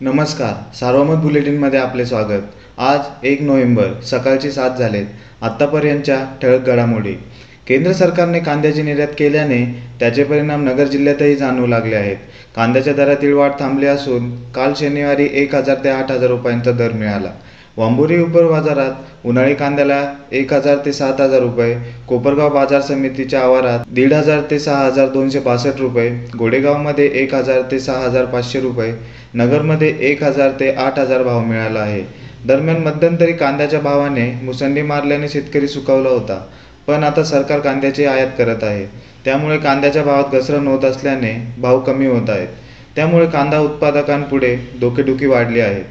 नमस्कार सार्वमत बुलेटिनमध्ये आपले स्वागत. आज एक नोव्हेंबर सकाळचे सात झालेत. आत्तापर्यंतच्या ठळक घडामोडी. केंद्र सरकारने कांद्याची निर्यात केल्याने त्याचे परिणाम नगर जिल्ह्यातही जाणवू लागले आहेत. कांद्याच्या दरातील वाढ थांबली असून काल शनिवारी एक हजार ते आठ हजार रुपयांचा दर मिळाला. वांबुरी उपर बाजारात उन्हाळी कांद्याला एक हजार ते सात हजार रुपये कोपरगाव बाजार समितीच्या आवारात दीड हजार ते सहा हजार दोनशे बासष्ट रुपये गोडेगावमध्ये एक हजार ते सहा हजार पाचशे रुपये नगरमध्ये एक हजार ते आठ हजार भाव मिळाला आहे. दरम्यान मध्यंतरी कांद्याच्या भावाने मुसंडी मारल्याने शेतकरी सुकावला होता पण आता सरकार कांद्याची आयात करत आहे. त्यामुळे कांद्याच्या भावात घसरण होत असल्याने भाव कमी होत आहेत. त्यामुळे कांदा उत्पादकांपुढे डोकेदुखी वाढली आहे.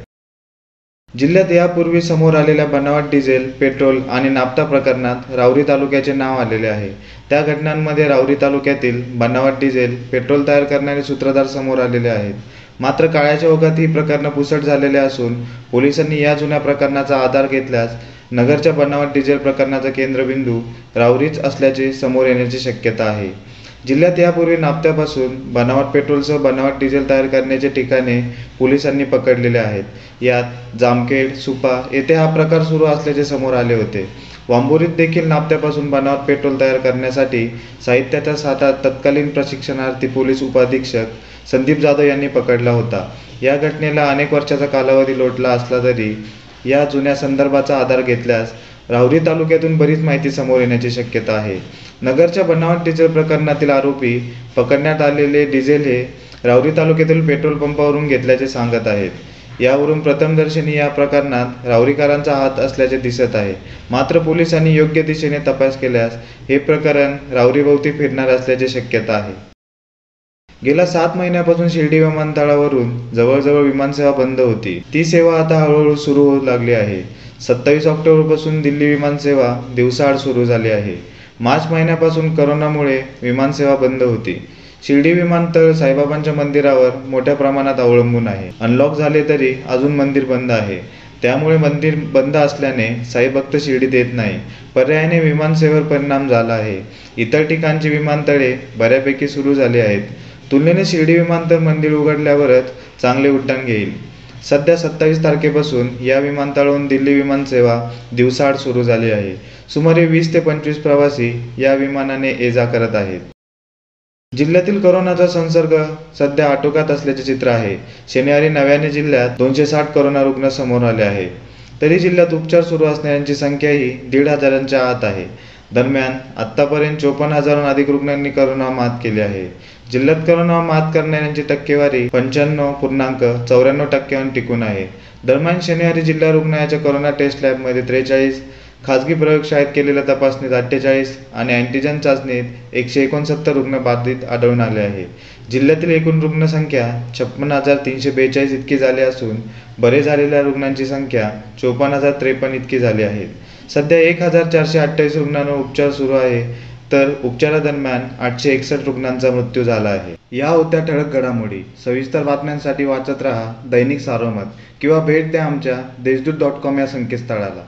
जिल्ह्यात यापूर्वी समोर आलेल्या बनावट डिझेल पेट्रोल आणि नाफ्ता प्रकरणात राऊरी तालुक्याचे नाव आलेले आहे. त्या घटनांमध्ये राऊरी तालुक्यातील बनावट डिझेल पेट्रोल तयार करणारे सूत्रधार समोर आलेले आहेत. मात्र काळ्याच्या ओघात ही प्रकरणं पुसट झालेले असून पोलिसांनी या जुन्या प्रकरणाचा आधार घेतल्यास नगरच्या बनावट डिझेल प्रकरणाचा केंद्रबिंदू राऊरीच असल्याचे समोर येण्याची शक्यता आहे. जिल्ह्यात यापूर्वी नापत्यापासून बनावट पेट्रोलसह बनावट डिझेल तयार करण्याचे ठिकाणे पोलिसांनी पकडलेले आहेत. यात जामखेड सुपा येथे हा प्रकार सुरू असल्याचे समोर आले होते. वांबोरीत देखील नापत्यापासून बनावट पेट्रोल तयार करण्यासाठी साहित्याचा साठा तत्कालीन प्रशिक्षणार्थी पोलीस उपाधीक्षक संदीप जाधव यांनी पकडला होता. या घटनेला अनेक वर्षाचा कालावधी लोटला असला तरी या जुन्या संदर्भाचा आधार घेतल्यास राहुरी तालुक्यातून बरीच माहिती समोर येण्याची शक्यता आहे. नगरच्या बनावट डिझेल प्रकरणातील आरोपी पकडण्यात आलेले डिझेल हे राहुरी तालुक्यातील पेट्रोल पंपावरून घेतल्याचे सांगत आहेत. यावरून प्रथमदर्शनी या प्रकरणात राहुरीकरांचा हात असल्याचे दिसत आहे. मात्र पोलिसांनी योग्य दिशेने तपास केल्यास हे प्रकरण राहुरीभोवती फिरणार असल्याची शक्यता आहे. गेल्या सात महिन्यापासून शिर्डी विमानतळावरून जवळजवळ विमानसेवा बंद होती. ती सेवा आता हळूहळू सुरू होऊ लागली आहे. सत्तावीस ऑक्टोबरपासून दिल्ली विमानसेवा दिवसाआड सुरू झाली आहे. मार्च महिन्यापासून करोनामुळे विमानसेवा बंद होती. शिर्डी विमानतळ साईबाबांच्या मंदिरावर मोठ्या प्रमाणात अवलंबून आहे. अनलॉक झाले तरी अजून मंदिर बंद आहे. त्यामुळे मंदिर बंद असल्याने साईभक्त शिर्डीत येत नाही. पर्यायाने विमानसेवेवर परिणाम झाला आहे. इतर ठिकाणची विमानतळे बऱ्यापैकी सुरू झाली आहेत. तुलनेने शिर्डी विमानतळ मंदिर उघडल्यावरच चांगले उड्डाण घेईल सध्या सत्तावीस तारखेपासून या विमानतळावरून दिल्ली विमानसेवा दिवसाआड सुरू झाली आहे. सुमारे वीस ते पंचवीस प्रवासी या विमानाने ये जा करत आहेत. जिल्ह्यातील करोनाचा संसर्ग सध्या आटोक्यात असल्याचे चित्र आहे. शनिवारी नव्याने जिल्ह्यात दोनशे साठ करोना रुग्ण समोर आले आहे तरी जिल्ह्यात उपचार सुरू असणाऱ्यांची संख्याही दीड हजारांच्या आत आहे. दरम्यान आतापर्यंत चोपन्न हजारांहून अधिक रुग्णांनी करोना मात केली आहे. जिल्ह्यात करोना मात करणाऱ्यांची टक्केवारी पंच्याण्णव पूर्णांक चौऱ्याण्णव टक्क्यावर टिकून आहे. दरम्यान शनिवारी जिल्हा रुग्णालयाच्या करोना टेस्ट लॅबमध्ये त्रेचाळीस खाजगी प्रयोगशाळेत केलेल्या तपासणीत अठ्ठेचाळीस आणि अँटीजन चाचणीत एकशे एकोणसत्तर रुग्ण बाधित आढळून आले आहे. जिल्ह्यातील एकूण रुग्णसंख्या छप्पन्न हजार तीनशे बेचाळीस इतकी झाली असून बरे झालेल्या रुग्णांची संख्या चोपन्न हजार त्रेपन्न इतकी झाली आहे. सध्या एक हजार चारशे अठ्ठावीस रुग्णांवर उपचार सुरू आहे तर उपचारादरम्यान आठशे एकसष्ट रुग्णांचा मृत्यू झाला आहे. या होत्या ठळक घडामोडी. सविस्तर बातम्यांसाठी वाचत रहा दैनिक सारोमत किंवा भेट द्या आमच्या देशदूत डॉट कॉम या संकेतस्थळाला.